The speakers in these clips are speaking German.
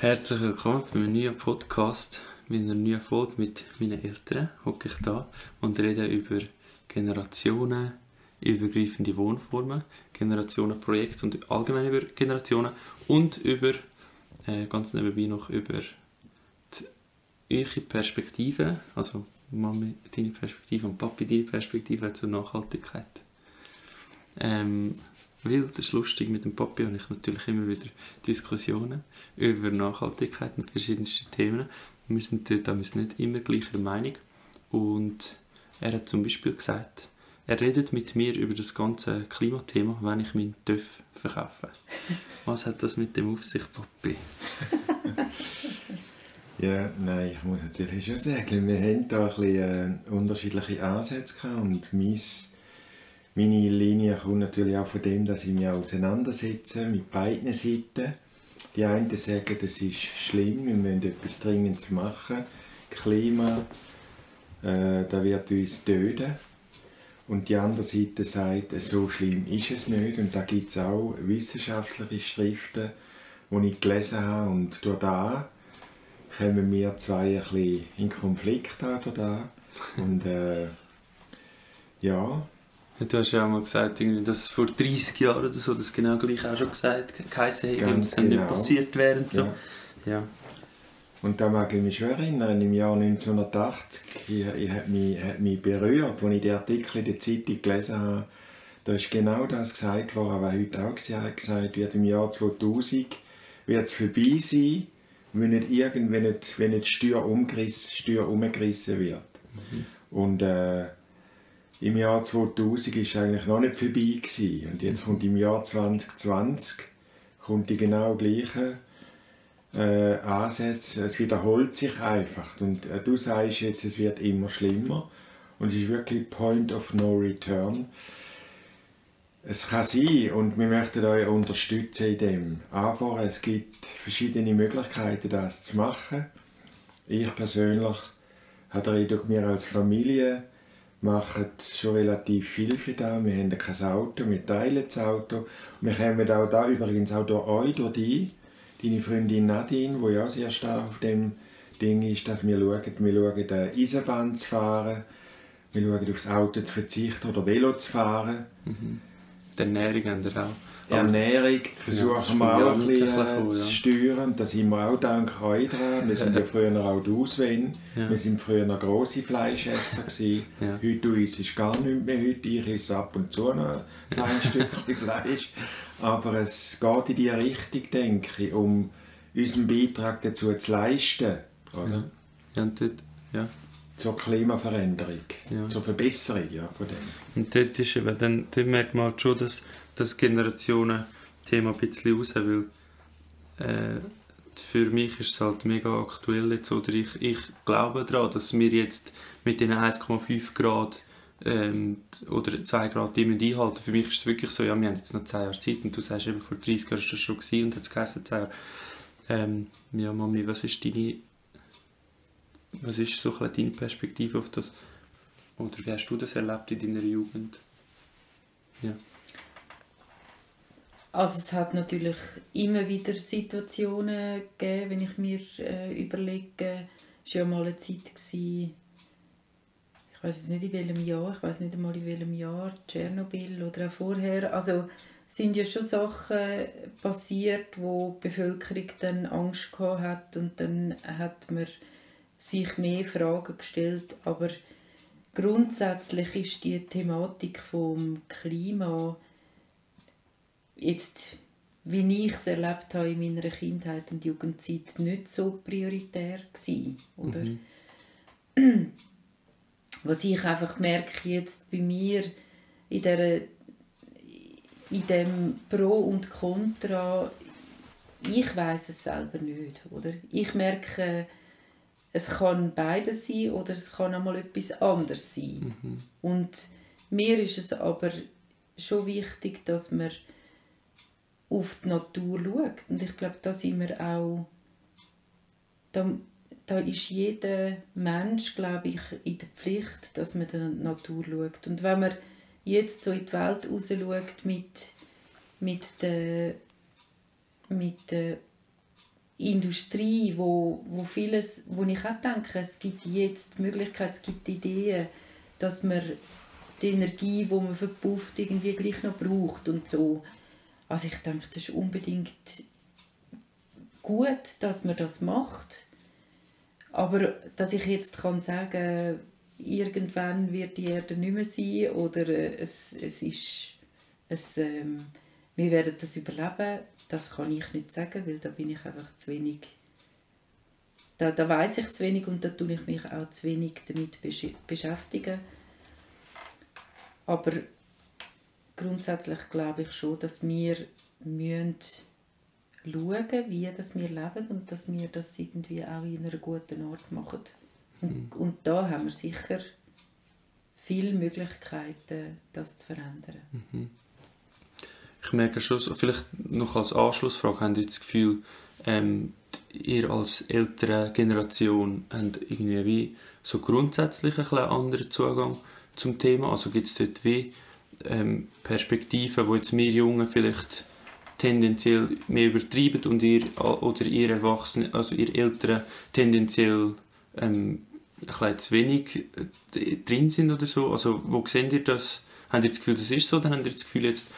Herzlich willkommen für einen neuen Podcast, mit einer neuen Folge mit meinen Eltern. Hocke ich da und rede über Generationen, übergreifende Wohnformen, Generationenprojekte und allgemein über Generationen und über, äh, ganz nebenbei noch über die eure Perspektive, also Mami deine Perspektive und Papi deine Perspektive zur Nachhaltigkeit. Ähm, weil das ist lustig, mit dem Papi habe ich natürlich immer wieder Diskussionen über Nachhaltigkeit und verschiedenste Themen. Wir sind dort nicht immer gleicher Meinung. Und er hat zum Beispiel gesagt, er redet mit mir über das ganze Klimathema, wenn ich meinen TÜV verkaufe. Was hat das mit dem auf sich, Papi? ja, nein, ich muss natürlich schon sagen, wir haben da ein bisschen äh, unterschiedliche Ansätze gehabt und mein meine Linie kommt natürlich auch von dem, dass ich mich auseinandersetze mit beiden Seiten. Die einen sagen, das ist schlimm, wir müssen etwas Dringendes machen. Klima, äh, da wird uns töten. Und die andere Seite sagt, so schlimm ist es nicht. Und da gibt es auch wissenschaftliche Schriften, die ich gelesen habe. Und durch da kommen wir zwei ein bisschen in Konflikt. Und äh, ja, Du hast ja auch mal gesagt, dass vor 30 Jahren oder so das genau gleich auch schon gesagt geheißen hat, es genau. nicht passiert wäre so. Ja. ja. Und da mag ich mich schon erinnern, im Jahr 1980, ich, ich hat mich, hat mich berührt, als ich den Artikel in der Zeitung gelesen habe, da ist genau das gesagt worden, was heute auch gesagt wird, im Jahr 2000 wird es vorbei sein, wenn nicht, irgend, wenn nicht, wenn nicht Steuer, umgerissen, Steuer umgerissen wird. Mhm. Und äh, im Jahr 2000 ist eigentlich noch nicht vorbei gewesen. und jetzt kommt im Jahr 2020 kommt die genau gleiche äh, Ansätze. Es wiederholt sich einfach und äh, du sagst jetzt, es wird immer schlimmer und es ist wirklich Point of No Return. Es kann sein und wir möchten euch unterstützen in dem, aber es gibt verschiedene Möglichkeiten, das zu machen. Ich persönlich habe durch mir als Familie machen schon relativ viel für das. Wir haben kein Auto, wir teilen das Auto. Wir kommen auch da übrigens auch durch euch, durch dich, deine Freundin Nadine, die ja sehr stark auf dem Ding ist, dass wir schauen, wir schauen, die Eisenbahn zu fahren, wir schauen, aufs Auto zu verzichten oder Velo zu fahren. Mhm. Die Ernährung haben wir auch. Ernährung versuchen wir auch ein bisschen zu steuern. Da sind wir auch dank euch dran. Wir sind ja früher auch Auswählen. Ja. Wir waren früher noch grosse Fleischesser. Ja. Heute ist es gar nicht mehr. Heute ich esse ab und zu noch ein kleines Stückchen Fleisch. Aber es geht in die Richtung, denke ich, um unseren Beitrag dazu zu leisten. Oder? Ja, und dort, ja zur Klimaveränderung, ja. zur Verbesserung ja, von dem. Und dort, ist eben, dann, dort merkt man halt schon, dass das Generationen-Thema ein bisschen raus, weil äh, für mich ist es halt mega aktuell jetzt, oder ich, ich glaube daran, dass wir jetzt mit den 1,5 Grad ähm, oder 2 Grad die einhalten Für mich ist es wirklich so, ja, wir haben jetzt noch 10 Jahre Zeit und du sagst eben, vor 30 Jahren war das schon und hat es geheißen, 10 Jahre. Ähm, ja, Mami, was ist deine was ist so deine Perspektive auf das? Oder wie hast du das erlebt in deiner Jugend? Ja. Also es hat natürlich immer wieder Situationen gegeben, wenn ich mir äh, überlege, es war ja mal eine Zeit, gewesen, ich weiß nicht in welchem Jahr, ich weiß nicht einmal in welchem Jahr, Tschernobyl oder auch vorher, also sind ja schon Sachen passiert, wo die Bevölkerung dann Angst gehabt hat und dann hat man sich mehr Fragen gestellt, aber grundsätzlich ist die Thematik vom Klima jetzt, wie ich es erlebt habe in meiner Kindheit und Jugendzeit, nicht so prioritär gewesen, oder? Mhm. Was ich einfach merke jetzt bei mir in der in dem Pro und Contra, ich weiß es selber nicht, oder? Ich merke, es kann beides sein oder es kann auch mal etwas anderes sein. Mhm. Und mir ist es aber schon wichtig, dass man auf die Natur schaut. Und ich glaube, da sind wir auch, da, da ist jeder Mensch, glaube ich, in der Pflicht, dass man der Natur schaut. Und wenn man jetzt so in die Welt raus schaut mit, mit der, mit der Industrie, wo, wo vieles, wo ich auch denke, es gibt jetzt die Möglichkeit, es gibt Ideen, dass man die Energie, die man verpufft, irgendwie gleich noch braucht und so. Also ich denke, das ist unbedingt gut, dass man das macht. Aber dass ich jetzt kann sagen, irgendwann wird die Erde nicht mehr sein oder äh, es, es ist, es, ähm, wir werden das überleben, das kann ich nicht sagen, weil da bin ich einfach zu wenig, da, da weiß ich zu wenig und da tue ich mich auch zu wenig damit beschäftigen. Aber grundsätzlich glaube ich schon, dass wir müssen schauen, wie das wir leben und dass wir das irgendwie auch in einer guten Art machen. Und, mhm. und da haben wir sicher viele Möglichkeiten, das zu verändern. Mhm. Ich merke schon, vielleicht noch als Anschlussfrage, haben Sie das Gefühl, ähm, ihr als ältere Generation habt irgendwie wie so grundsätzlich einen anderen Zugang zum Thema? Also gibt es dort wie ähm, Perspektiven, wo jetzt wir Jungen vielleicht tendenziell mehr übertreiben und ihr oder ihr Erwachsene, also ihr Eltern tendenziell ähm, ein zu wenig äh, drin sind oder so? Also wo seht ihr das? Habt ihr das Gefühl, das ist so? Oder habt ihr das Gefühl jetzt,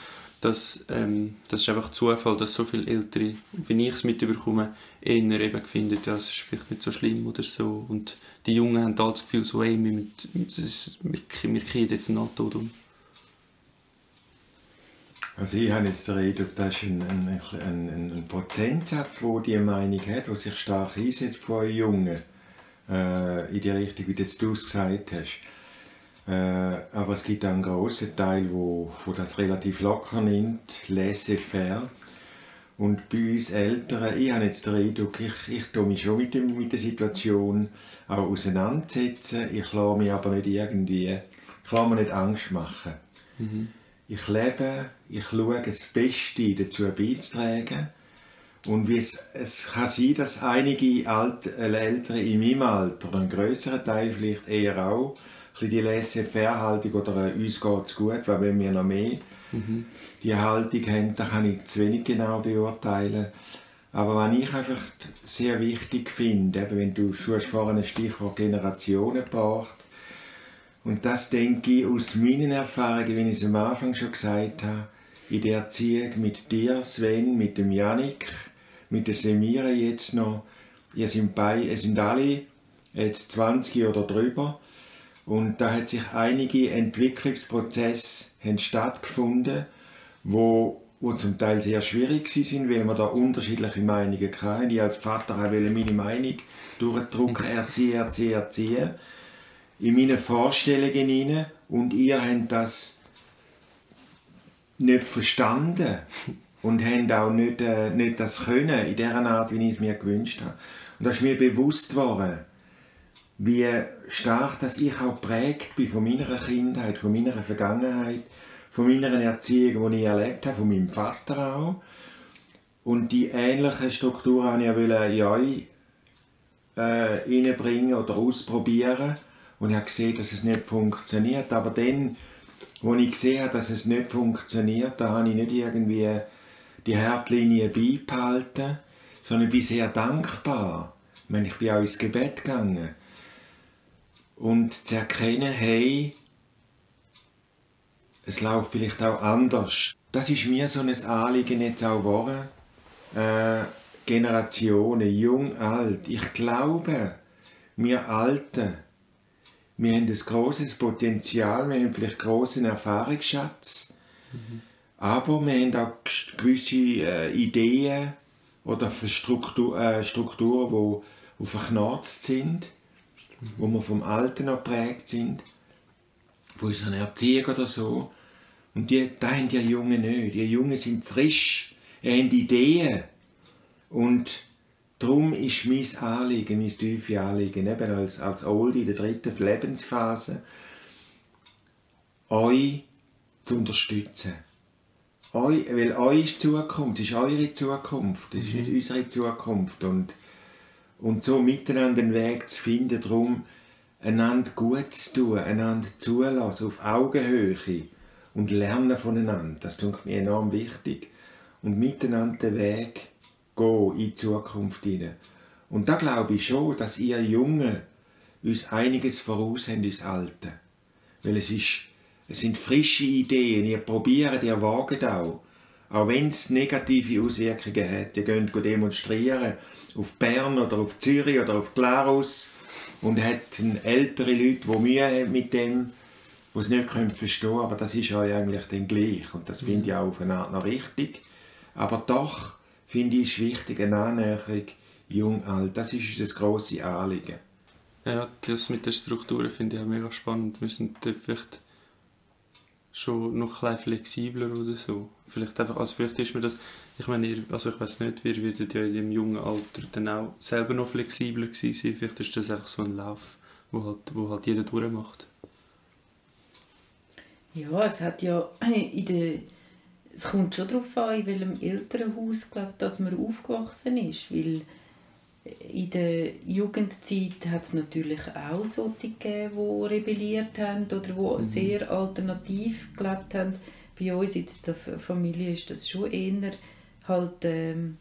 dass ähm, das ist einfach Zufall, dass so viele Ältere, wenn ich es mitbekomme, eher eben finden, das ist vielleicht nicht so schlimm oder so. Und die Jungen haben halt das Gefühl, so, ey, wir, wir, wir, kriegen jetzt einen Tod um. Also ich habe jetzt den Eindruck, das ist ein, ein, ein, ein Prozentsatz, der diese Meinung hat, der sich stark einsetzt von euch Jungen, äh, in die Richtung, wie jetzt du es gesagt hast. Äh, aber es gibt auch einen grossen Teil, wo, wo das relativ locker nimmt, laissez-faire. Und bei uns Eltern, ich habe jetzt den Eindruck, ich, ich tue mich schon mit, dem, mit der Situation auch auseinandersetzen. Ich lasse mich aber nicht irgendwie, ich lasse mir nicht Angst machen. Mhm. Ich lebe, ich schaue das Beste dazu beizutragen. Und wie es, es kann sein, dass einige Alt, äh, Ältere in meinem Alter, oder ein größerer Teil vielleicht eher auch, die Laissez-faire-Haltung oder äh, uns geht es gut, weil wenn wir noch mehr mhm. die Haltung haben, dann kann ich zu wenig genau beurteilen. Aber was ich einfach sehr wichtig finde, eben, wenn du, du hast vorhin ein Stichwort Generationen gebracht, und das denke ich aus meinen Erfahrungen, wie ich es am Anfang schon gesagt habe, in der Erziehung mit dir, Sven, mit dem Janik, mit der Semira jetzt noch. Ihr sind, bei, ihr sind alle jetzt 20 oder drüber. Und da hat sich einige Entwicklungsprozesse haben stattgefunden, wo, wo zum Teil sehr schwierig sind, weil wir da unterschiedliche Meinungen hatten. Ich als Vater wollte meine Meinung durchdrücken, erziehen, erziehen, erziehen. In meine Vorstellungen hinein. Und ihr habt das nicht verstanden und haben auch nicht, äh, nicht das können in der Art, wie ich es mir gewünscht habe. Und da ist mir bewusst geworden, wie stark dass ich auch prägt bin von meiner Kindheit, von meiner Vergangenheit, von meiner Erziehung, die ich erlebt habe, von meinem Vater auch. Und die ähnliche Struktur wollte ich in euch äh, reinbringen oder ausprobieren. Und ich habe gesehen, dass es nicht funktioniert. Aber dann, als ich gesehen habe, dass es nicht funktioniert, da habe ich nicht irgendwie die Herdlinie beibehalten, sondern ich bin sehr dankbar. Ich, meine, ich bin auch ins Gebet gegangen und zu erkennen, hey, es läuft vielleicht auch anders. Das ist mir so ein Anliegen jetzt auch geworden. Äh, Generationen, jung, alt. Ich glaube, wir Alten, wir haben ein großes Potenzial, wir haben vielleicht großen Erfahrungsschatz, mhm. aber wir haben auch gewisse äh, Ideen oder Struktur, äh, Strukturen, die verknarzt sind wo wir vom Alten geprägt sind, wo ist eine Erziehung oder so. Und die, da haben die Jungen nicht. Die Jungen sind frisch, haben Ideen. Und darum ist mein Anliegen, mein tiefes Anliegen, eben als, als Oldie in der dritten Lebensphase, euch zu unterstützen. Euch, weil euch ist Zukunft, das ist eure Zukunft, das ist nicht mhm. unsere Zukunft. Und und so miteinander einen Weg zu finden, darum einander gut zu tun, einander zulassen, auf Augenhöhe und lernen voneinander. Das tut mir enorm wichtig. Und miteinander den Weg gehen in die Zukunft hinein. Und da glaube ich schon, dass ihr Jungen uns einiges voraus habt, uns Alten. Weil es, ist, es sind frische Ideen, ihr probiert, ihr wagt auch. Auch wenn es negative Auswirkungen hat. Ihr geht demonstrieren auf Bern oder auf Zürich oder auf Glarus und hat ältere Leute, die Mühe haben mit dem, die es nicht können verstehen können, aber das ist euch eigentlich dann gleich und das finde ich auch auf eine Art noch wichtig. Aber doch finde ich es wichtig, eine Annäherung jung-alt, das ist unser grosses Anliegen. Ja, das mit den Strukturen finde ich auch mega spannend. Wir sind vielleicht schon noch ein bisschen flexibler oder so. Vielleicht einfach, also vielleicht ist mir das, ich meine, ihr, also ich weiß nicht, wir würden ja in dem jungen Alter dann auch selber noch flexibler gewesen sein. Vielleicht ist das einfach so ein Lauf, wo halt, wo halt jeder durchmacht. Ja, es hat ja in der, es kommt schon darauf an, in welchem Elternhaus, glaub, dass man aufgewachsen ist, weil in der Jugendzeit hat es natürlich auch solche gegeben, die rebelliert haben oder die mhm. sehr alternativ gelebt haben. Bei uns in der Familie ist das schon eher halt, ähm,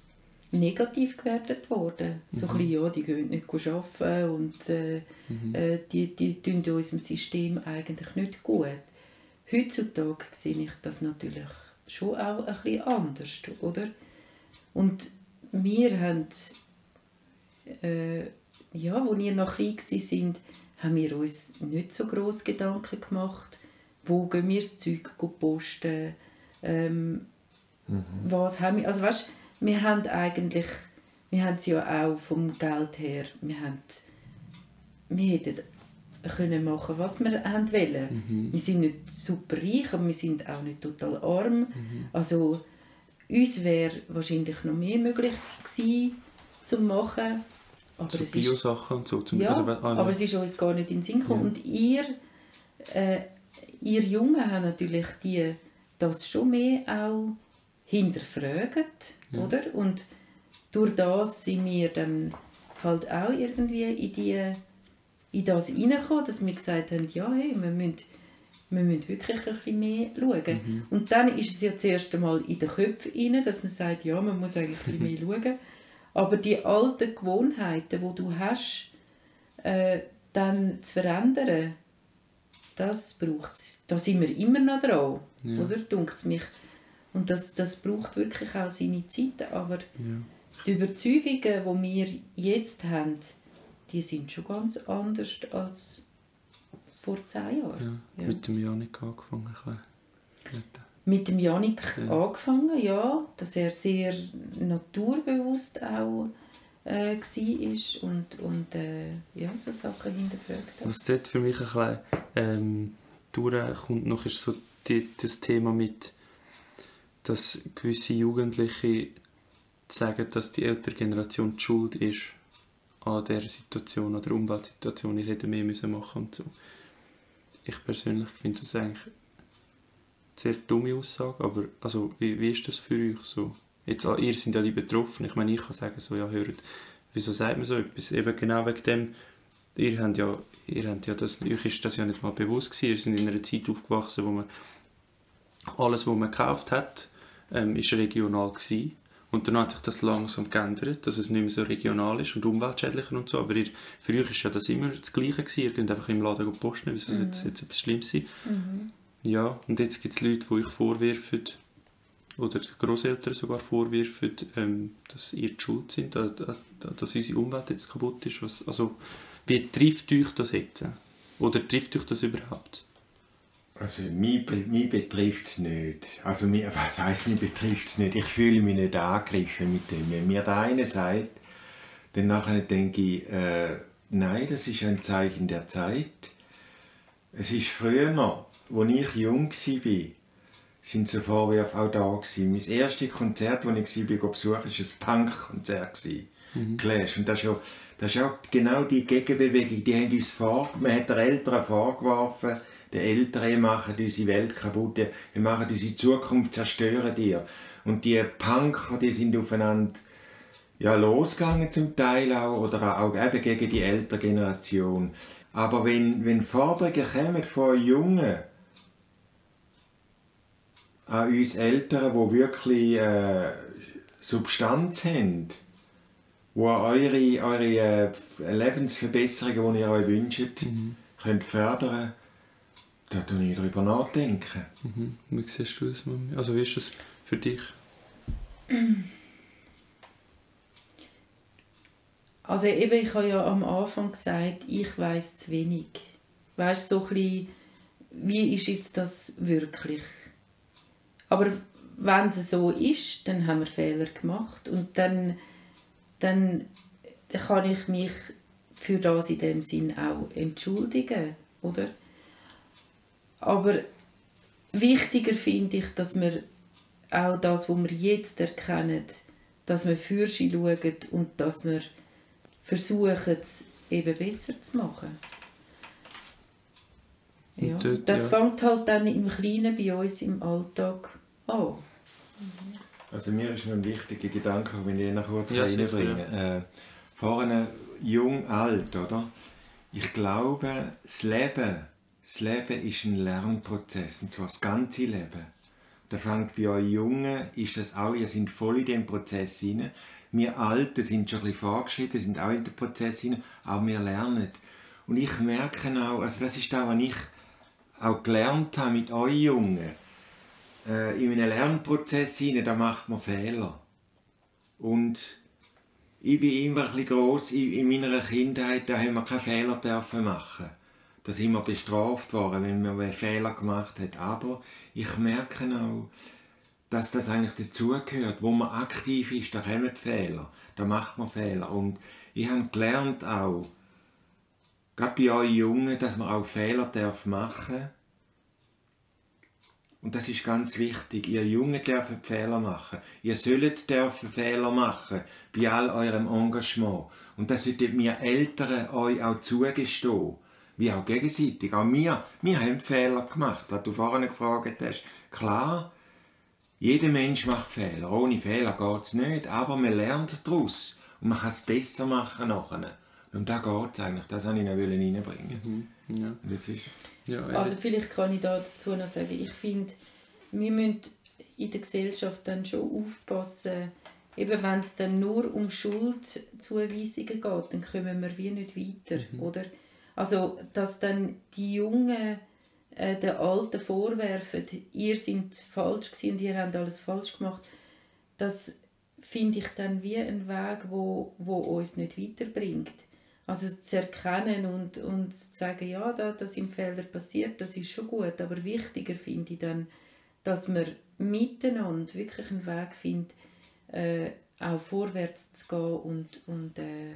negativ gewertet worden. Mhm. So ein bisschen, ja, die gehen nicht arbeiten und äh, mhm. äh, die, die tun unserem System eigentlich nicht gut. Heutzutage sehe ich das natürlich schon auch ein bisschen anders, oder? Und wir haben äh, ja, als wir noch klein waren, haben wir uns nicht so groß Gedanken gemacht, wo gehen wir das Zeug posten, ähm, mhm. was haben wir, also weißt, wir haben eigentlich, wir haben es ja auch vom Geld her, wir haben, wir hätten können machen, was wir haben wollen. Mhm. Wir sind nicht super reich, aber wir sind auch nicht total arm. Mhm. Also uns wäre wahrscheinlich noch mehr möglich gewesen, zu machen. Aber so Bio-Sachen und so. Zum ja, also, ah, aber es ist uns gar nicht in den Sinn gekommen. Ja. Und ihr, äh, ihr Jungen haben natürlich die, das schon mehr auch hinterfragt, ja. oder? Und durch das sind wir dann halt auch irgendwie in, die, in das hineingekommen, dass wir gesagt haben, ja, hey, wir müssen, wir müssen wirklich ein bisschen mehr schauen. Mhm. Und dann ist es ja zuerst einmal in den Köpfen rein, dass man sagt, ja, man muss eigentlich ein bisschen mehr schauen. Aber die alten Gewohnheiten, die du hast, äh, dann zu verändern, das braucht Da sind wir immer noch dran, ja. oder? Dunkt mich. Und das, das braucht wirklich auch seine Zeit. Aber ja. die Überzeugungen, die wir jetzt haben, die sind schon ganz anders als vor zehn Jahren. Ja, ja. Mit dem Janik angefangen. Mit dem Janik ja. angefangen, ja, dass er sehr naturbewusst auch äh, war und, und äh, ja, so Sachen hinterfragt hat. Was dort für mich ein bisschen ähm, durchkommt noch, ist so die, das Thema mit, dass gewisse Jugendliche sagen, dass die ältere Generation die schuld ist an der Situation, an der Umweltsituation, ich hätte mehr müssen machen und so. Ich persönlich finde das eigentlich sehr dumme Aussage, aber also, wie, wie ist das für euch so? Jetzt, ah, ihr seid ja die Betroffenen, ich meine, ich kann sagen, so, ja, hört, wieso sagt man so etwas? Eben genau wegen dem, ihr habt ja, ihr habt ja das, euch ist das ja nicht mal bewusst gewesen, ihr seid in einer Zeit aufgewachsen, wo man alles, was man gekauft hat, ähm, ist regional gewesen. Und dann hat sich das langsam geändert, dass es nicht mehr so regional ist und umweltschädlicher und so. Aber ihr, für euch ist ja das immer das Gleiche gewesen. Ihr könnt einfach im Laden posten, wieso mhm. sollte das jetzt etwas sein? Mhm. Ja, und jetzt gibt es Leute, die euch vorwerfen, oder Großeltern sogar vorwerfen, ähm, dass ihr die schuld sind, dass, dass unsere Umwelt jetzt kaputt ist. Was, also, wie trifft euch das jetzt? Oder trifft euch das überhaupt? Also, mich, mich betrifft es nicht. Also, mich, was heisst, mich betrifft es nicht? Ich fühle mich nicht angegriffen mit dem. Wenn mir der eine sagt, dann nachher denke ich, äh, nein, das ist ein Zeichen der Zeit. Es ist früher noch als ich jung war, sind so Vorwürfe auch da. Gewesen. Mein erstes Konzert, das ich war, besuchen, war ein Punk-Konzert. Mhm. Clash. Und das ist, ja, das ist auch genau die Gegenbewegung. Die haben uns vor, man hat den Eltern vorgeworfen, die Eltern machen unsere Welt kaputt, wir machen unsere Zukunft, zerstören die. Und die Punker, die sind aufeinander ja, losgegangen zum Teil auch, oder auch eben gegen die ältere Generation. Aber wenn, wenn Forderungen kommen von Jungen, an uns Eltern, die wirklich äh, Substanz habt, wo eure, eure äh, Lebensverbesserungen, die ihr euch wünscht, mhm. könnt fördern da tue ich darüber nachdenken. Mhm. Wie siehst du das, Mami? Also wie ist das für dich? Also eben, ich habe ja am Anfang gesagt, ich weiß zu wenig. Weißt so ein bisschen, wie ist jetzt das wirklich? Aber wenn es so ist, dann haben wir Fehler gemacht und dann, dann kann ich mich für das in dem Sinn auch entschuldigen, oder? Aber wichtiger finde ich, dass wir auch das, was wir jetzt erkennen, dass wir für sie schauen und dass wir versuchen, es eben besser zu machen. Ja. Dort, das ja. fängt halt dann im Kleinen bei uns im Alltag an. Also mir ist noch ein wichtiger Gedanke, wenn ich noch kurz ja, reinbringen ja. äh, Vorne jung, alt, oder? Ich glaube, das Leben, das Leben ist ein Lernprozess, und zwar das ganze Leben. Da fängt bei euch Jungen, ist das auch, ihr seid voll in dem Prozess hinein. Wir Alten sind schon ein bisschen vorgeschritten, sind auch in den Prozess hinein, aber wir lernen. Und ich merke auch, also das ist das, was ich auch gelernt habe mit euch Jungen. Äh, in einem Lernprozess hinein, da macht man Fehler. Und ich bin immer ein bisschen gross, in meiner Kindheit, da haben wir keine Fehler dürfen machen. Da sind wir bestraft worden, wenn man Fehler gemacht hat. Aber ich merke auch, dass das eigentlich dazugehört. Wo man aktiv ist, da kommen Fehler, da macht man Fehler. Und ich habe gelernt auch, gerade bei euch Jungen, dass man auch Fehler darf machen und das ist ganz wichtig. Ihr Jungen dürfen Fehler machen. Ihr sollt dürfen Fehler machen bei all eurem Engagement. Und das solltet mir Eltern euch auch zugestehen. Wie auch gegenseitig. Auch wir, wir haben Fehler gemacht, was du vorhin gefragt hast. Klar, jeder Mensch macht Fehler. Ohne Fehler geht es nicht. Aber man lernt daraus. Und man kann es besser machen nachher. Und da geht es eigentlich. Das wollte ich noch reinbringen. Mhm. Ja. Und jetzt ist ja, also vielleicht kann ich da dazu noch sagen, ich finde, wir müssen in der Gesellschaft dann schon aufpassen, eben wenn es dann nur um Schuldzuweisungen geht, dann kommen wir wie nicht weiter, mhm. oder? Also, dass dann die Jungen äh, den Alten vorwerfen, ihr seid falsch gewesen und ihr habt alles falsch gemacht, das finde ich dann wie ein Weg, wo, wo uns nicht weiterbringt. Also zu erkennen und, und zu sagen, ja, da, das sind Fehler passiert, das ist schon gut, aber wichtiger finde ich dann, dass wir miteinander wirklich einen Weg finden, äh, auch vorwärts zu gehen und, und äh,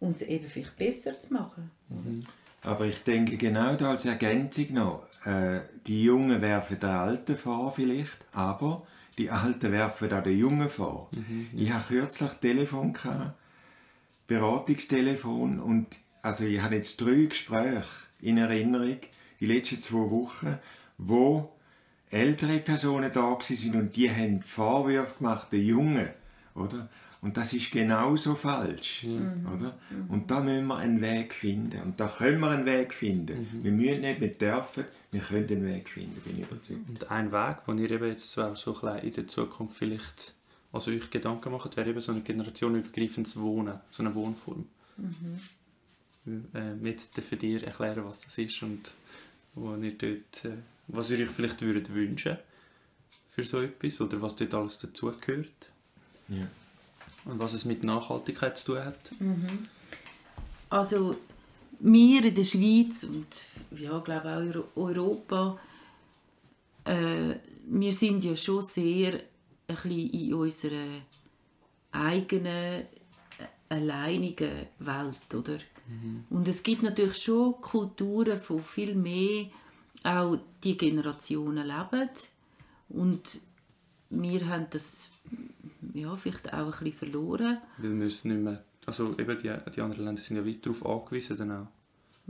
uns eben vielleicht besser zu machen. Mhm. Aber ich denke genau da als Ergänzung noch, äh, die Jungen werfen den Alten vor vielleicht, aber die Alten werfen auch den Jungen vor. Mhm. Ich hatte kürzlich Telefon, gehabt, Beratungstelefon und also ich habe jetzt drei Gespräche in Erinnerung, die letzten zwei Wochen, wo ältere Personen da sind und die haben Vorwürfe gemacht, den Jungen, oder? Und das ist genauso falsch, mhm. oder? Und da müssen wir einen Weg finden. Und da können wir einen Weg finden. Mhm. Wir müssen nicht, wir dürfen, wir können einen Weg finden, bin ich überzeugt. Und ein Weg, den ihr eben jetzt auch so ein in der Zukunft vielleicht also euch Gedanken macht, wäre eben so ein generationenübergreifendes Wohnen, so eine Wohnform. Mhm. Äh, jetzt für dir erklären, was das ist und wo ihr dort, äh, was ihr euch vielleicht würdet wünschen für so etwas oder was dort alles dazugehört. Ja. Und was es mit Nachhaltigkeit zu tun hat. Mhm. Also wir in der Schweiz und ja, glaube auch in Europa, äh, wir sind ja schon sehr ein bisschen in unserer eigenen, äh, alleinigen Welt, oder? Mhm. Und es gibt natürlich schon Kulturen, wo viel mehr auch die Generationen leben und wir haben das ja, vielleicht auch ein bisschen verloren. Weil wir nicht mehr, also eben die, die anderen Länder sind ja weit darauf angewiesen dann auch.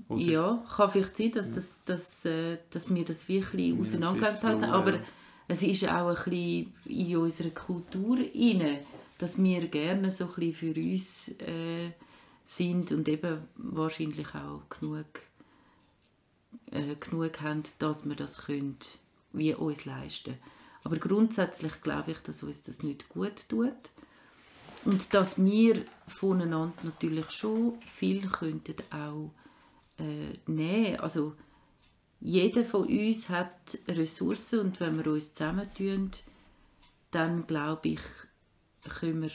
Oder? Ja, kann vielleicht sein, dass, ja. das, dass, äh, dass wir das wirklich auseinandergelebt haben, aber ja es ist auch ein bisschen in unserer Kultur inne, dass wir gerne so ein für uns äh, sind und eben wahrscheinlich auch genug, äh, genug haben, dass wir das können, wie uns leisten Aber grundsätzlich glaube ich, dass uns das nicht gut tut. Und dass wir voneinander natürlich schon viel könnten auch äh, nehmen. Also jeder von uns hat Ressourcen und wenn wir uns zusammentun, dann glaube ich, können wir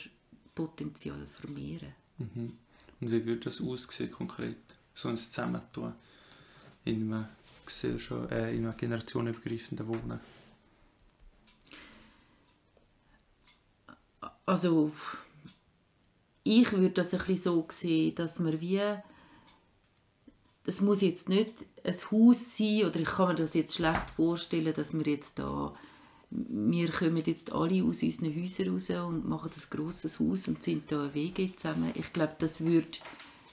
Potenzial vermehren. Mhm. Und wie würde das aussehen konkret? So ein Zusammentun in einem, Gesellschaft, äh, in einem generationenübergreifenden Wohnen? Also ich würde das ein so sehen, dass wir wie das muss jetzt nicht ein Haus sein oder ich kann mir das jetzt schlecht vorstellen, dass wir jetzt da wir kommen jetzt alle aus unseren Häusern raus und machen das grosses Haus und sind da WG zusammen. Ich glaube, das würde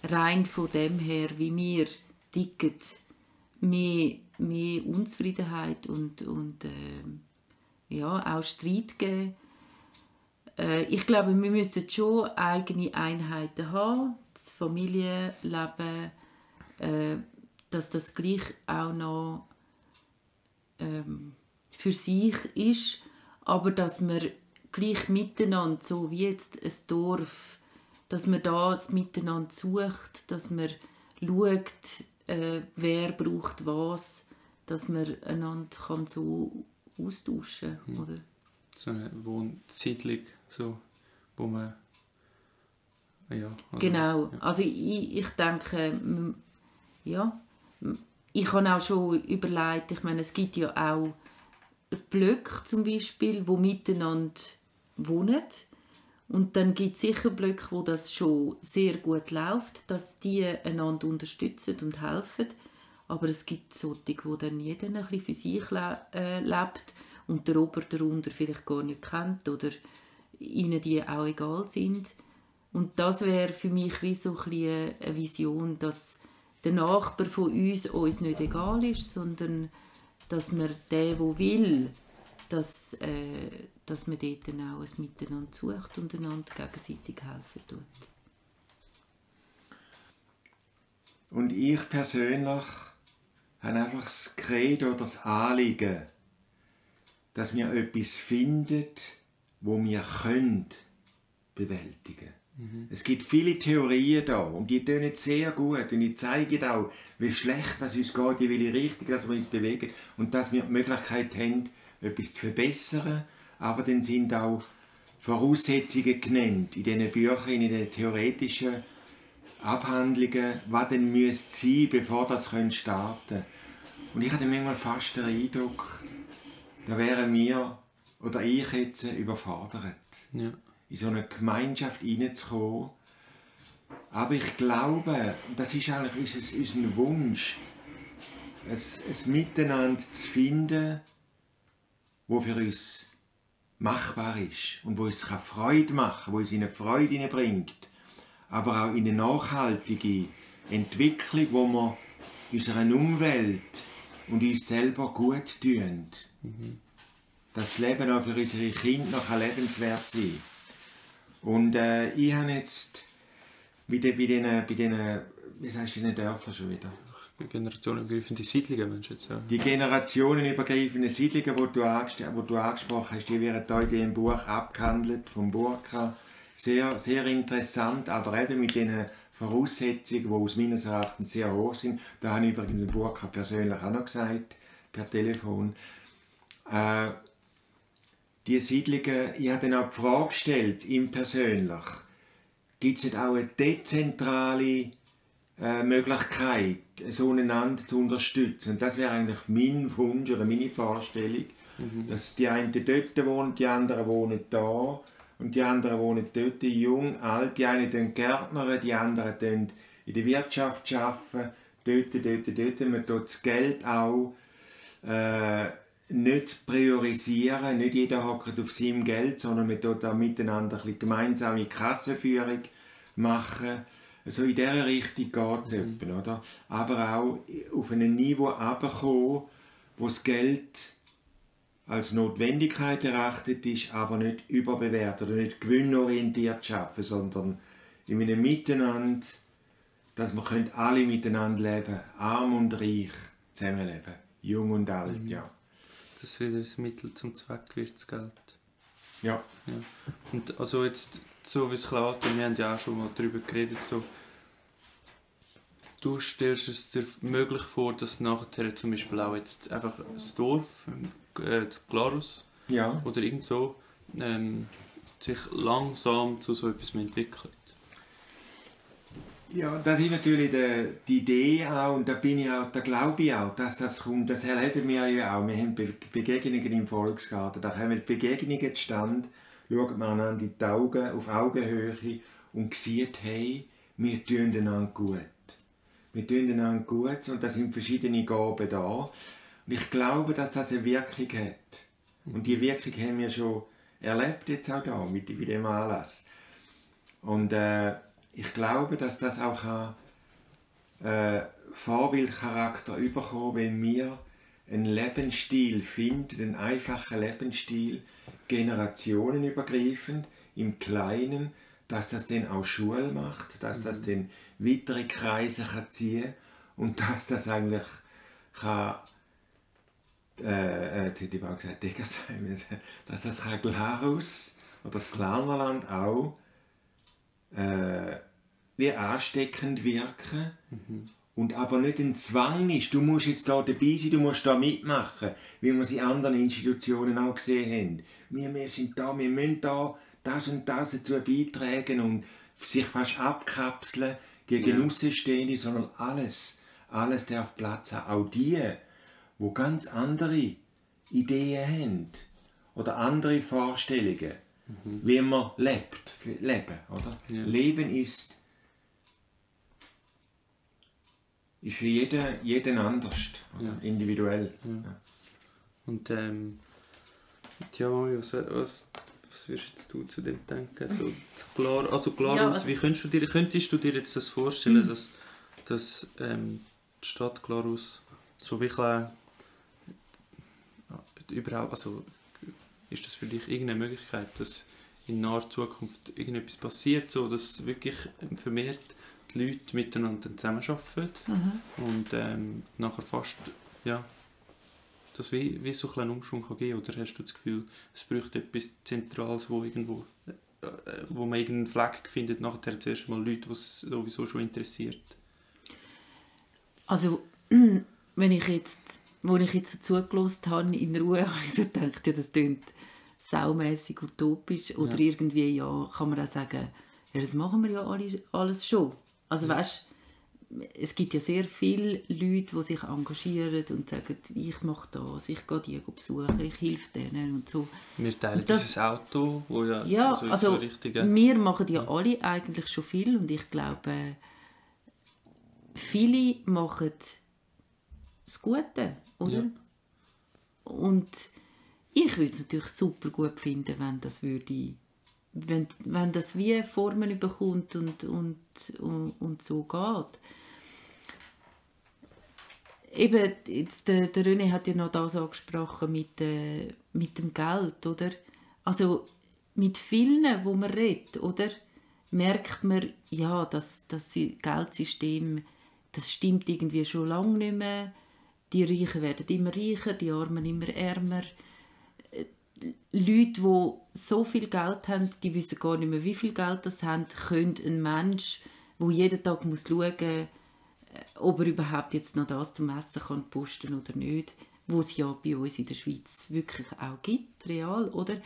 rein von dem her, wie wir ticken, mehr, mehr Unzufriedenheit und, und äh, ja, auch Streit geben. Äh, ich glaube, wir müssten schon eigene Einheiten haben, das Familienleben, äh, dass das gleich auch noch ähm, für sich ist, aber dass man gleich miteinander, so wie jetzt ein Dorf, dass man das miteinander sucht, dass man schaut, äh, wer braucht was, dass man einander kann so austauschen kann. Oder? So eine Wohnsiedlung, so, wo man ja, also, genau, ja. also ich, ich denke, ja, ich habe auch schon überlegt, ich meine, es gibt ja auch Blöcke zum Beispiel, wo miteinander wohnen. Und dann gibt es sicher Blöcke, wo das schon sehr gut läuft, dass die einander unterstützen und helfen. Aber es gibt solche, wo dann jeder ein bisschen für sich äh, lebt und der Ober darunter vielleicht gar nicht kennt oder ihnen die auch egal sind. Und das wäre für mich wie so ein eine Vision, dass der Nachbar von uns uns nicht egal ist, sondern dass man der, der will, dass, äh, dass man dort dann auch ein Miteinander sucht und einander gegenseitig helfen tut. Und ich persönlich habe einfach das Credo das Anliegen, dass wir etwas finden, wo wir können bewältigen Mhm. Es gibt viele Theorien da und die tönen sehr gut und die zeigen auch, wie schlecht es uns geht, in welche Richtung dass wir uns bewegen und dass wir die Möglichkeit haben, etwas zu verbessern, aber dann sind auch Voraussetzungen genannt in diesen Büchern, in den theoretischen Abhandlungen, was denn müsste sein, bevor das starten können. Und ich hatte manchmal fast den Eindruck, da wären wir oder ich jetzt überfordert. Ja in so eine Gemeinschaft hineinzukommen. Aber ich glaube, das ist eigentlich unser, unser Wunsch, ein, ein Miteinander zu finden, wo für uns machbar ist und wo uns Freude machen kann, wo uns in eine Freude bringt, aber auch in eine nachhaltige Entwicklung, wo wir unserer Umwelt und uns selber gut tun. Mhm. Das Leben auch für unsere Kinder noch lebenswert sein und äh, ich habe jetzt bei den, bei den, bei den wie sagst du, in den Dörfern schon wieder? Generationenübergreifende Siedlungen, meinst du jetzt? Ja. Die generationenübergreifenden Siedlungen, die du, die du angesprochen hast, die werden hier in diesem Buch abgehandelt, vom Burka. Sehr, sehr interessant, aber eben mit den Voraussetzungen, die aus meines Erachtens sehr hoch sind. Da habe ich übrigens den Burka persönlich auch noch gesagt, per Telefon. Äh, die Siedlungen, ich habe dann auch die Frage gestellt, ihm persönlich, gibt es nicht auch eine dezentrale äh, Möglichkeit, so einander zu unterstützen? Und das wäre eigentlich mein Wunsch oder meine Vorstellung, mhm. dass die einen dort wohnen, die anderen wohnen da und die anderen wohnen dort, jung, alt, die einen tun Gärtner, die anderen in der Wirtschaft arbeiten, dort, dort, dort, man tut das Geld auch äh, nicht priorisieren, nicht jeder hockt auf seinem Geld, sondern wir tun da miteinander eine gemeinsame Kassenführung machen. So in dieser Richtung geht es mhm. Etwa, oder? Aber auch auf ein Niveau runterkommen, wo das Geld als Notwendigkeit erachtet ist, aber nicht überbewertet oder nicht gewinnorientiert schaffen, sondern in einem Miteinander, dass wir alle miteinander leben arm und reich zusammenleben, jung und alt, mhm. ja dass wieder ein Mittel zum Zweck wird, das Geld. Ja. ja. Und also jetzt, so wie es klar und wir haben ja auch schon mal darüber geredet, so, du stellst es dir möglich vor, dass nachher zum Beispiel auch jetzt einfach das Dorf, äh, das Glarus ja. oder irgend so, ähm, sich langsam zu so etwas entwickelt. Ja, das ist natürlich die, die Idee auch und da bin ich auch, da glaube ich auch, dass das kommt. Das erleben wir ja auch. Wir haben Begegnungen im Volksgarten, da wir Begegnungen zustande, schaut man in die Augen, auf Augenhöhe und sieht, hey, wir tun einander gut. Wir tun einander gut und da sind verschiedene Gaben da. Und ich glaube, dass das eine Wirkung hat. Und die Wirkung haben wir schon erlebt jetzt auch da, mit, mit dem Anlass. Und äh, ich glaube, dass das auch ein äh, Vorbildcharakter überkommen, wenn wir einen Lebensstil finden, einen einfachen Lebensstil, generationenübergreifend, im Kleinen, dass das dann auch Schule macht, dass das mhm. dann weitere Kreise kann ziehen und dass das eigentlich kann, äh, äh, jetzt hätte ich auch gesagt, Degersheim, dass das kann Glarus oder das Glarnerland auch äh, wie ansteckend wirken mhm. und aber nicht ein Zwang ist, du musst jetzt da dabei sein, du musst da mitmachen, wie wir es in anderen Institutionen auch gesehen haben. Wir, wir sind da, wir müssen da das und das dazu beitragen und sich fast abkapseln gegen ja. Außenstehende, sondern alles, alles darf Platz haben. Auch die, wo ganz andere Ideen haben oder andere Vorstellungen mhm. wie man lebt. Leben, oder? Ja. Leben ist, ist für jeden, jeden anders, ja. individuell. Ja. Und ähm, ja, was, was, was wirst jetzt du zu dem denken? Also, klar, also Glarus, also, wie könntest du, dir, könntest du dir jetzt das vorstellen, dass, dass ähm, die Stadt Glarus so wirklich äh, überhaupt, also ist das für dich irgendeine Möglichkeit, dass in naher Zukunft irgendetwas passiert, so dass wirklich vermehrt die Leute miteinander zusammenarbeiten mhm. und ähm, nachher fast, ja, dass wie, wie so ein kleiner Umschwung kann geben oder hast du das Gefühl, es bräuchte etwas Zentrales, wo irgendwo äh, wo man irgendeinen Fleck findet, nachher zuerst mal Leute, die es sowieso schon interessiert? Also, wenn ich jetzt, wo ich jetzt so zugelassen habe in Ruhe, habe ich so gedacht, ja, das klingt saumässig utopisch oder ja. irgendwie, ja, kann man auch sagen, ja, das machen wir ja alle, alles schon. Also ja. weißt, es gibt ja sehr viele Leute, die sich engagieren und sagen, ich mache das, ich gehe die besuchen, ich helfe denen und so. Wir teilen das, dieses Auto, wo ja, ja also, also so richtige... wir machen ja alle eigentlich schon viel und ich glaube, viele machen das Gute, oder? Ja. Und ich würde es natürlich super gut finden, wenn das würde wenn, wenn das wie Formen bekommt und, und, und, und so geht. Eben, jetzt, der, der René hat ja noch das angesprochen mit, äh, mit dem Geld, oder? Also mit vielen, wo man redet, oder? Merkt man, ja, dass das Geldsystem, das stimmt irgendwie schon lange nicht mehr. Die Reichen werden immer reicher, die Armen immer ärmer Leute, die so viel Geld haben, die wissen gar nicht mehr, wie viel Geld das haben, können ein Mensch, der jeden Tag muss schauen muss, äh, ob er überhaupt jetzt noch das zum Essen kann posten oder nicht, wo es ja bei uns in der Schweiz wirklich auch gibt, real, oder?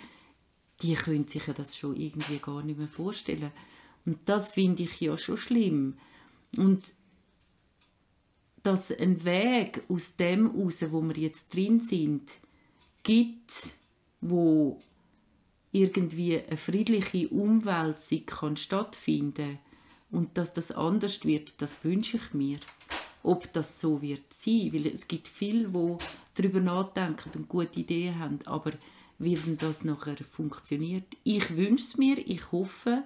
Die können sich ja das schon irgendwie gar nicht mehr vorstellen. Und das finde ich ja schon schlimm. Und dass ein Weg aus dem raus, wo wir jetzt drin sind, gibt, wo irgendwie eine friedliche Umwälzung kann stattfinden und dass das anders wird, das wünsche ich mir. Ob das so wird sein, weil es gibt viele, die darüber nachdenken und gute Ideen haben, aber wie denn das nachher funktioniert, ich wünsche es mir, ich hoffe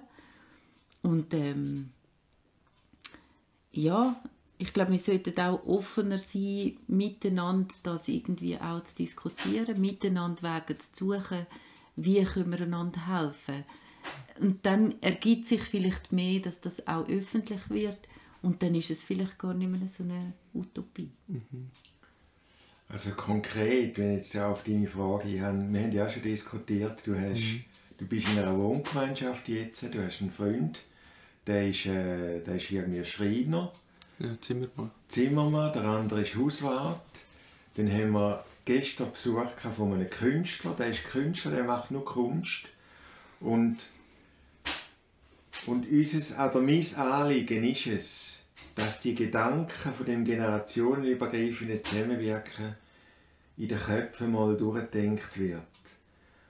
und ähm, ja, ich glaube, wir sollten auch offener sein, miteinander das irgendwie auch zu diskutieren, miteinander Wege zu suchen, wie können wir einander helfen. Und dann ergibt sich vielleicht mehr, dass das auch öffentlich wird und dann ist es vielleicht gar nicht mehr so eine Utopie. Mhm. Also konkret, wenn jetzt auf deine Frage, ich habe, wir haben ja auch schon diskutiert, du, hast, mhm. du bist in einer Wohngemeinschaft jetzt, du hast einen Freund, der ist, äh, der ist irgendwie Schreiner. Ja, Zimmermann. Zimmermann, der andere ist Hauswart. Dann haben wir gestern Besuch von einem Künstler, der ist Künstler, der macht nur Kunst. Und, und unser, oder mein Anliegen ist es, dass die Gedanken von dem generationenübergreifenden Zusammenwirken in den Köpfen mal durchdenkt wird.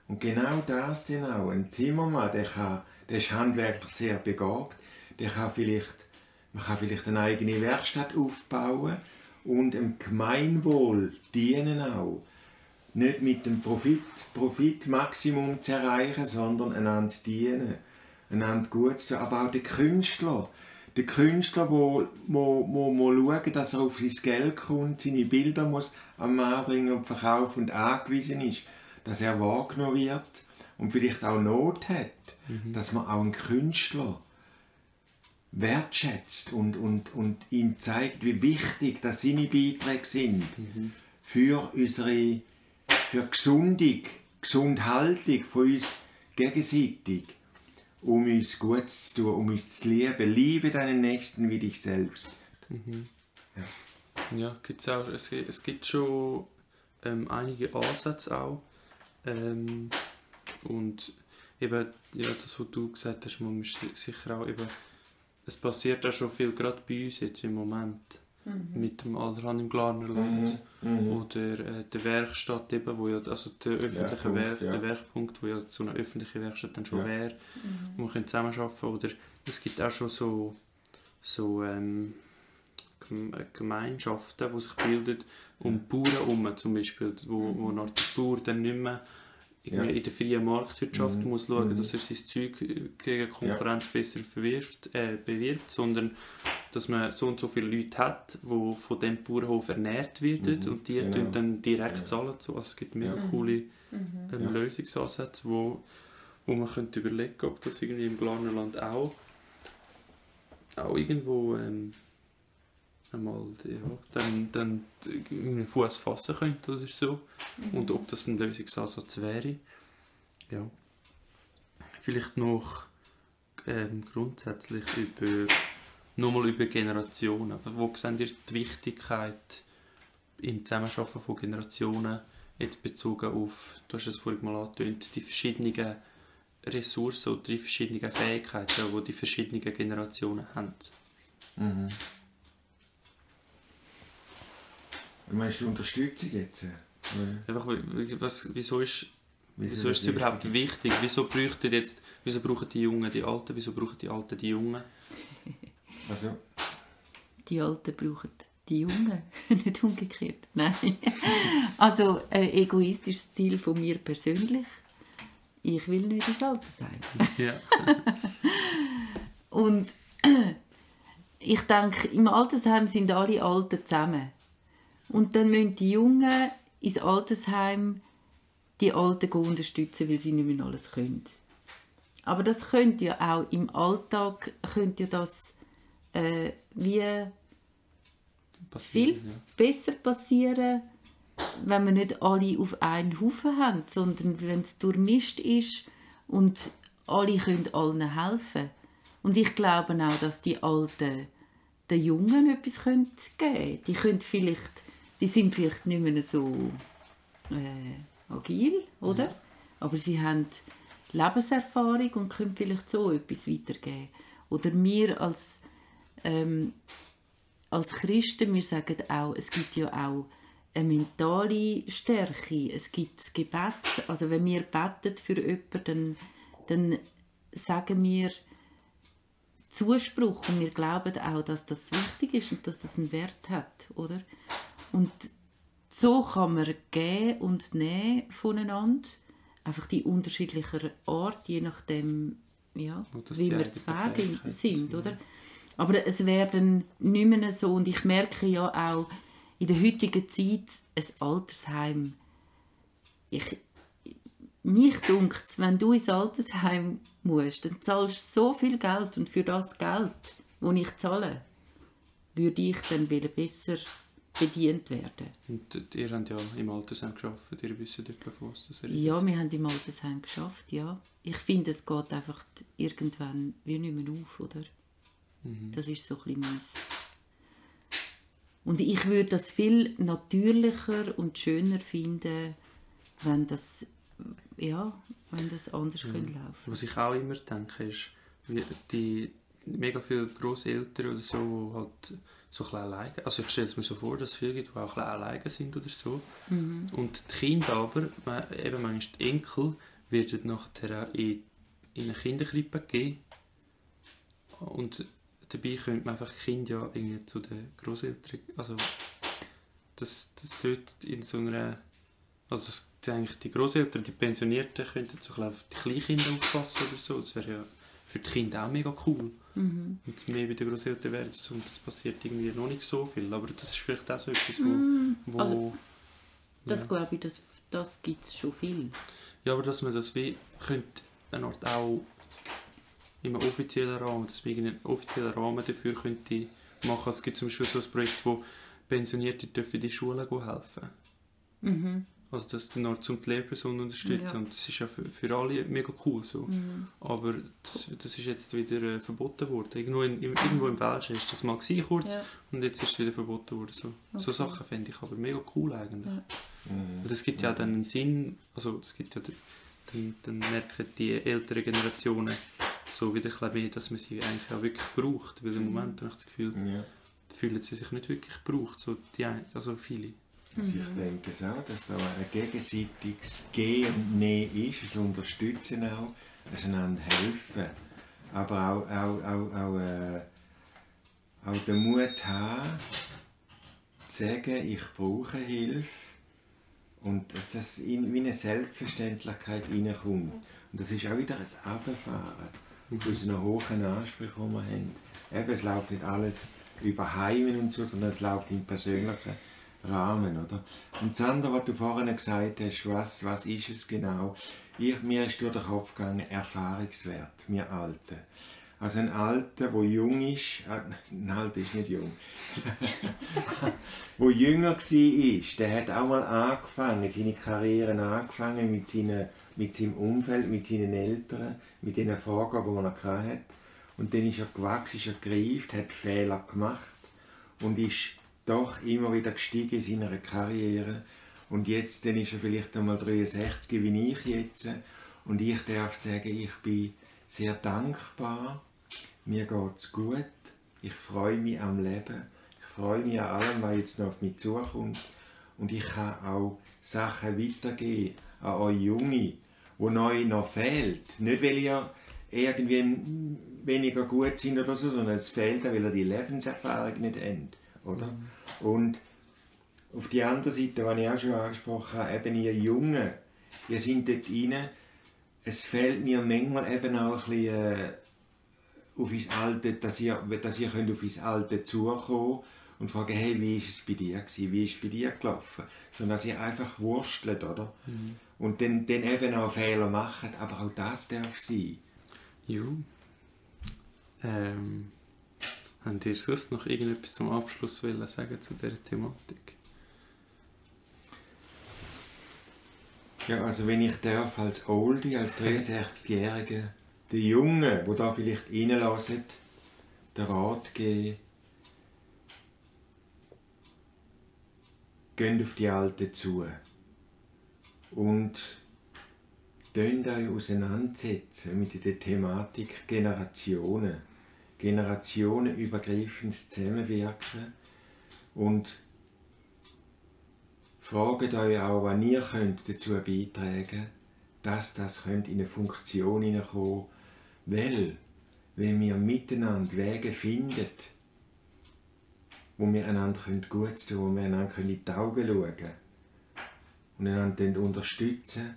Und genau das denn auch. Ein Zimmermann, der, kann, der ist handwerklich sehr begabt, der kann vielleicht, man kann vielleicht eine eigene Werkstatt aufbauen und dem Gemeinwohl dienen auch. Nicht mit dem Profit, Profitmaximum zu erreichen, sondern einander dienen, einander gut zu aber auch der Künstler, der Künstler, wo, wo, wo, wo schauen, dass er auf sein Geld kommt, seine Bilder muss am Mann bringen und verkaufen und angewiesen ist, dass er wahrgenommen wird und vielleicht auch Not hat, mhm. dass man auch einen Künstler wertschätzt und, und, und ihm zeigt, wie wichtig dass seine Beiträge sind mhm. für unsere für Gesundung, Gesundhaltung von uns gegenseitig um uns gut zu tun, um uns zu lieben. Liebe deinen Nächsten wie dich selbst. Mhm. Ja, ja gibt's auch, es, es gibt schon ähm, einige Ansätze auch. Ähm, und eben, ja, das, was du gesagt hast, man muss sicher auch eben, es passiert auch schon viel, gerade bei uns jetzt im Moment mhm. mit dem Alderland im Glarnerland mhm. mhm. oder äh, der Werkstatt eben, wo ja, also der öffentliche Werk, ja. der Werkpunkt, wo ja so eine öffentliche Werkstatt dann schon ja. wäre, mhm. wo man zusammenarbeiten oder es gibt auch schon so, so ähm, Gemeinschaften, die sich bilden um Bauern herum zum Beispiel, wo, wo nach der Bauer dann nicht mehr ja. in der freien Marktwirtschaft mhm. muss schauen, mhm. dass er sein Zeug gegen Konkurrenz ja. besser verwirft, äh, bewirbt, sondern dass man so und so viele Leute hat, die von dem Bauernhof ernährt werden mhm. und die genau. dann direkt ja. zahlen. Also es gibt mega mhm. coole mhm. ähm, Lösungsansätze, wo, wo man könnte überlegen ob das irgendwie im Glarnerland auch, auch irgendwo ähm, einmal ja, dann, dann einen Fuß fassen könnte oder so. Mhm. Und ob das ein Lösungsansatz wäre. Ja. Vielleicht noch ähm, grundsätzlich über nochmal über Generationen. Wo seht ihr die Wichtigkeit im Zusammenarbeiten von Generationen jetzt bezogen auf, du hast es vorhin mal angetönt, die verschiedenen Ressourcen oder die verschiedenen Fähigkeiten, die die verschiedenen Generationen haben? Mhm. Meinst du Unterstützung jetzt? Einfach, was, wieso ist, wieso, wieso ist es überhaupt wichtig? Wieso, bräuchten jetzt, wieso brauchen die Jungen die Alten? Wieso brauchen die Alten die Jungen? Also? Die Alten brauchen die Jungen, nicht umgekehrt. Nein. Also ein egoistisches Ziel von mir persönlich. Ich will nicht ins Altersheim. Ja. Und ich denke, im Altersheim sind alle Alten zusammen. Und dann müssen die Jungen ins Altersheim die Alten unterstützen, weil sie nicht mehr alles können. Aber das könnte ja auch im Alltag könnte ja das äh, wie viel ja. besser passieren, wenn wir nicht alle auf einen Haufen haben, sondern wenn es durchmischt ist und alle können allen helfen. Und ich glaube auch, dass die Alten den Jungen etwas geben können. Die können vielleicht die sind vielleicht nicht mehr so äh, agil, oder? Ja. Aber sie haben Lebenserfahrung und können vielleicht so etwas weitergeben. Oder wir als, ähm, als Christen, wir sagen auch, es gibt ja auch eine mentale Stärke, es gibt das Gebet. Also wenn wir beten für jemanden, dann, dann sagen wir Zuspruch und wir glauben auch, dass das wichtig ist und dass das einen Wert hat, oder? Und so kann man geben und nehmen voneinander. Einfach die unterschiedlichen Art, je nachdem, ja, wie wir zwei sind, oder? Aber es werden nicht mehr so, und ich merke ja auch in der heutigen Zeit, ein Altersheim, ich, mich dunkt wenn du ins Altersheim musst, dann zahlst du so viel Geld und für das Geld, das ich zahle, würde ich dann besser bedient werden. Und ihr habt ja im Altersheim gearbeitet, ihr wisst etwa von was das redet. Ja, wir haben im Altersheim geschafft, ja. Ich finde, es geht einfach irgendwann wie nicht mehr auf, oder? Das ist so ein bisschen meins. Und ich würde das viel natürlicher und schöner finden, wenn das, ja, wenn das anders könnte laufen Was ich auch immer denke, ist, wie die mega viele Grosseltern oder so, die halt so ein alleine, also ich stelle es mir so vor, dass es viele gibt, die auch ein alleine sind oder so. Und die Kinder aber, eben manchmal die Enkel, werden nachher auch in, in eine Kinderkrippe gegeben. Und dabei könnte man einfach Kinder ja irgendwie zu den Grosseltern, also das, das dort in so einer, also das, die, eigentlich die Grosseltern, die Pensionierten könnten so auf die Kleinkinder aufpassen oder so, das wäre ja für die Kinder auch mega cool. Mhm. Und mehr bei den Grosseltern wäre das und das passiert irgendwie noch nicht so viel, aber das ist vielleicht auch so etwas, wo... Mhm. wo Also, Das ja. glaube ich, das, das gibt es schon viel. ja, aber dass man das wie könnte eine Art auch in einem offiziellen Rahmen, dass man einen offiziellen Rahmen dafür könnte machen. Es gibt zum Beispiel so ein Projekt, wo Pensionierte dürfen in die Schulen gehen helfen. Mhm. Also das noch zum die Lehrpersonen unterstützen Ja. und das ist ja für, für alle mega cool so. Mhm. Aber das, das ist jetzt wieder äh, verboten worden. Irgendwo, in, im- irgendwo im Welschen ist das mal gewesen, kurz Ja. und jetzt ist es wieder verboten worden. So, so Okay. Sachen fände ich aber mega cool eigentlich. Ja. Mhm. Und es gibt ja dann einen Sinn, also es gibt ja, dann, dann merken die älteren Generationen so wieder ein mehr, dass man sie eigentlich auch wirklich braucht, weil im Mhm. Moment habe ich das Gefühl, Ja. fühlen sie sich nicht wirklich gebraucht, so die, also viele. Also ich denke es auch, dass da ein gegenseitiges Gehen und Nehmen ist, ein Unterstützen auch, ein einander helfen. Aber auch, auch, auch, auch, äh, auch den Mut haben, zu sagen, ich brauche Hilfe und dass das in, wie eine Selbstverständlichkeit reinkommt. Und das ist auch wieder ein Abfahren aus einer hohen Ansprüche, die wir haben. Eben, es läuft nicht alles über Heimen und so, sondern es läuft im persönlichen Rahmen, oder? Und das andere, was du vorhin gesagt hast, was, was ist es genau? Ich, mir ist durch den Kopf gegangen, Erfahrungswert, wir Alten. Also ein Alter, der jung ist, äh, ein Alter ist nicht jung, wo jünger war, der hat auch mal angefangen, seine Karriere angefangen mit, seinen, mit seinem Umfeld, mit seinen Eltern, mit den Vorgaben, die er hatte. Und dann ist er gewachsen, ist er gereift, hat Fehler gemacht und ist doch immer wieder gestiegen in seiner Karriere. Und jetzt dann ist er vielleicht einmal 63, wie ich jetzt. Und ich darf sagen, ich bin sehr dankbar. Mir geht's gut. Ich freue mich am Leben. Ich freue mich an allem, was jetzt noch auf mich zukommt. Und ich kann auch Sachen weitergeben an euch Junge, wo neu noch fehlt. Nicht, weil ihr irgendwie weniger gut sind oder so, sondern es fehlt, weil ihr die Lebenserfahrung nicht habt. Oder? Und auf die andere Seite, was ich auch schon angesprochen habe, eben ihr Jungen, ihr seid dort rein, es fehlt mir manchmal eben auch ein bisschen äh, auf ins Alte, dass ihr, dass ihr könnt auf ins Alte zukommen und fragen, hey, wie ist es bei dir gewesen, wie ist es bei dir gelaufen? Sondern dass ihr einfach wurstelt, oder? Und dann, dann eben auch Fehler macht, aber auch das darf sein. Jo. Ähm, habt ihr sonst noch irgendetwas zum Abschluss sagen zu dieser Thematik? Ja, also wenn ich darf als Oldie, als 63-Jähriger, den Jungen, wo da vielleicht reinlassen, den Rat geben, geht auf die Alten zu und könnt euch auseinandersetzen mit der Thematik Generationen, generationenübergreifendes Zusammenwirken und fragt euch auch, was ihr könnt dazu beitragen könnt, dass das in eine Funktion hineinkommen weil, wenn wir miteinander Wege finden, wo wir einander können gut tun wo wir einander können in die Augen schauen und einander unterstützen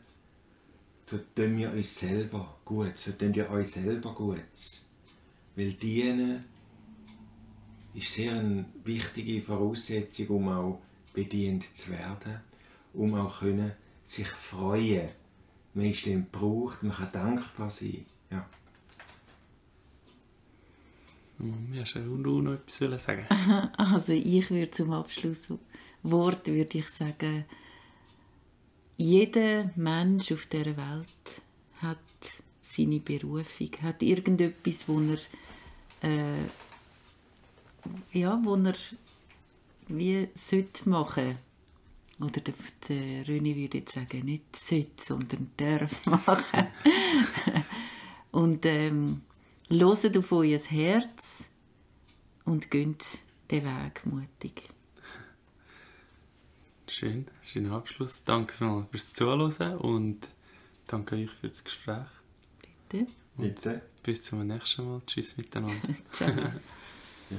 so tun wir uns selber gut, so tun wir euch selber gut. Weil dienen ist sehr eine wichtige Voraussetzung, um auch bedient zu werden, um auch können sich freuen. Man ist dann gebraucht, man kann dankbar sein. Ja. Mami, hast du auch noch etwas sagen Also ich würde zum Abschlusswort würde ich sagen, jeder Mensch auf dieser Welt hat seine Berufung, hat irgendetwas, wo er, äh, ja, wo er wie sollte machen oder der, der René würde jetzt sagen, nicht sollte, sondern darf machen. und ähm, auf euer Herz und geht den Weg mutig. Schön, schöner Abschluss. Danke vielmals fürs Zuhören und danke euch für das Gespräch. Bitte. Bitte. Bis zum nächsten Mal. Tschüss miteinander. Ciao.